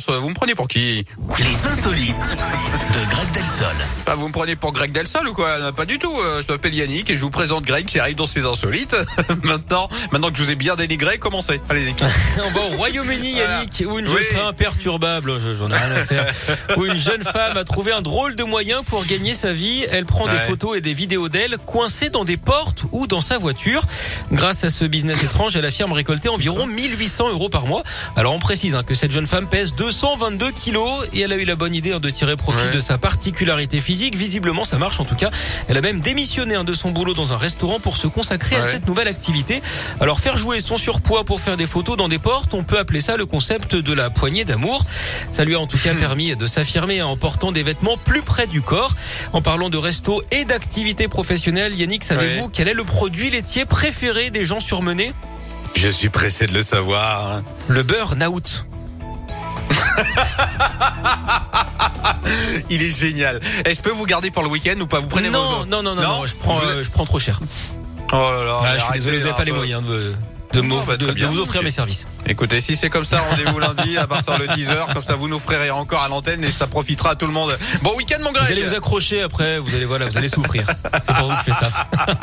France. Vous me prenez pour qui? Les insolites de Greg Delsol. ah, Vous me prenez pour Greg Delsol ou quoi? Pas du tout. euh, Je m'appelle Yannick et je vous présente Greg qui arrive dans ses insolites. maintenant, maintenant que je vous ai bien dénigré, commencez. Allez, On va au Royaume-Uni, Voilà. Yannick, où une je Oui. serai imperturbable, je- j'en ai rien à faire, où une jeune femme a trouvé un drôle de moyen pour gagner sa vie. Elle prend des photos et des vidéos d'elle coincées dans des portes ou dans sa voiture. Grâce à ce business étrange, elle affirme récolter environ 1800 euros par mois. Alors on précise hein, que cette jeune femme pèse 222 kilos et elle a eu la bonne idée hein, de tirer profit Ouais. de sa particularité physique. Visiblement, ça marche en tout cas. Elle a même démissionné hein, de son boulot dans un restaurant pour se consacrer à cette nouvelle activité. Alors faire jouer son surpoids pour faire des photos dans des portes, on peut appeler ça le concept de la poignée d'amour. Ça lui a en tout cas permis de s'affirmer en portant des vêtements plus près du corps. En parlant de resto et d'activité professionnelle, Yannick, savez-vous Ouais. quel est le produit laitier préféré des gens surmenés? Je suis pressé de le savoir. hein. Le burn-out. Il est génial. Et je peux vous garder pour le week-end ou pas Vous prenez Non, vos- non, non, non, non, je prends, Vous- euh, je prends trop cher. Oh là là. Ah, je suis désolé, vous n'avez un pas les moyens de, de, Non, m'off- bah, de- de vous offrir mes services. Écoutez, si c'est comme ça, rendez-vous lundi à partir de 10h, comme ça vous nous ferez encore à l'antenne et ça profitera à tout le monde. Bon week-end mon Greg Vous allez vous accrocher après, vous allez voilà, vous allez souffrir. C'est pour vous que je fais ça.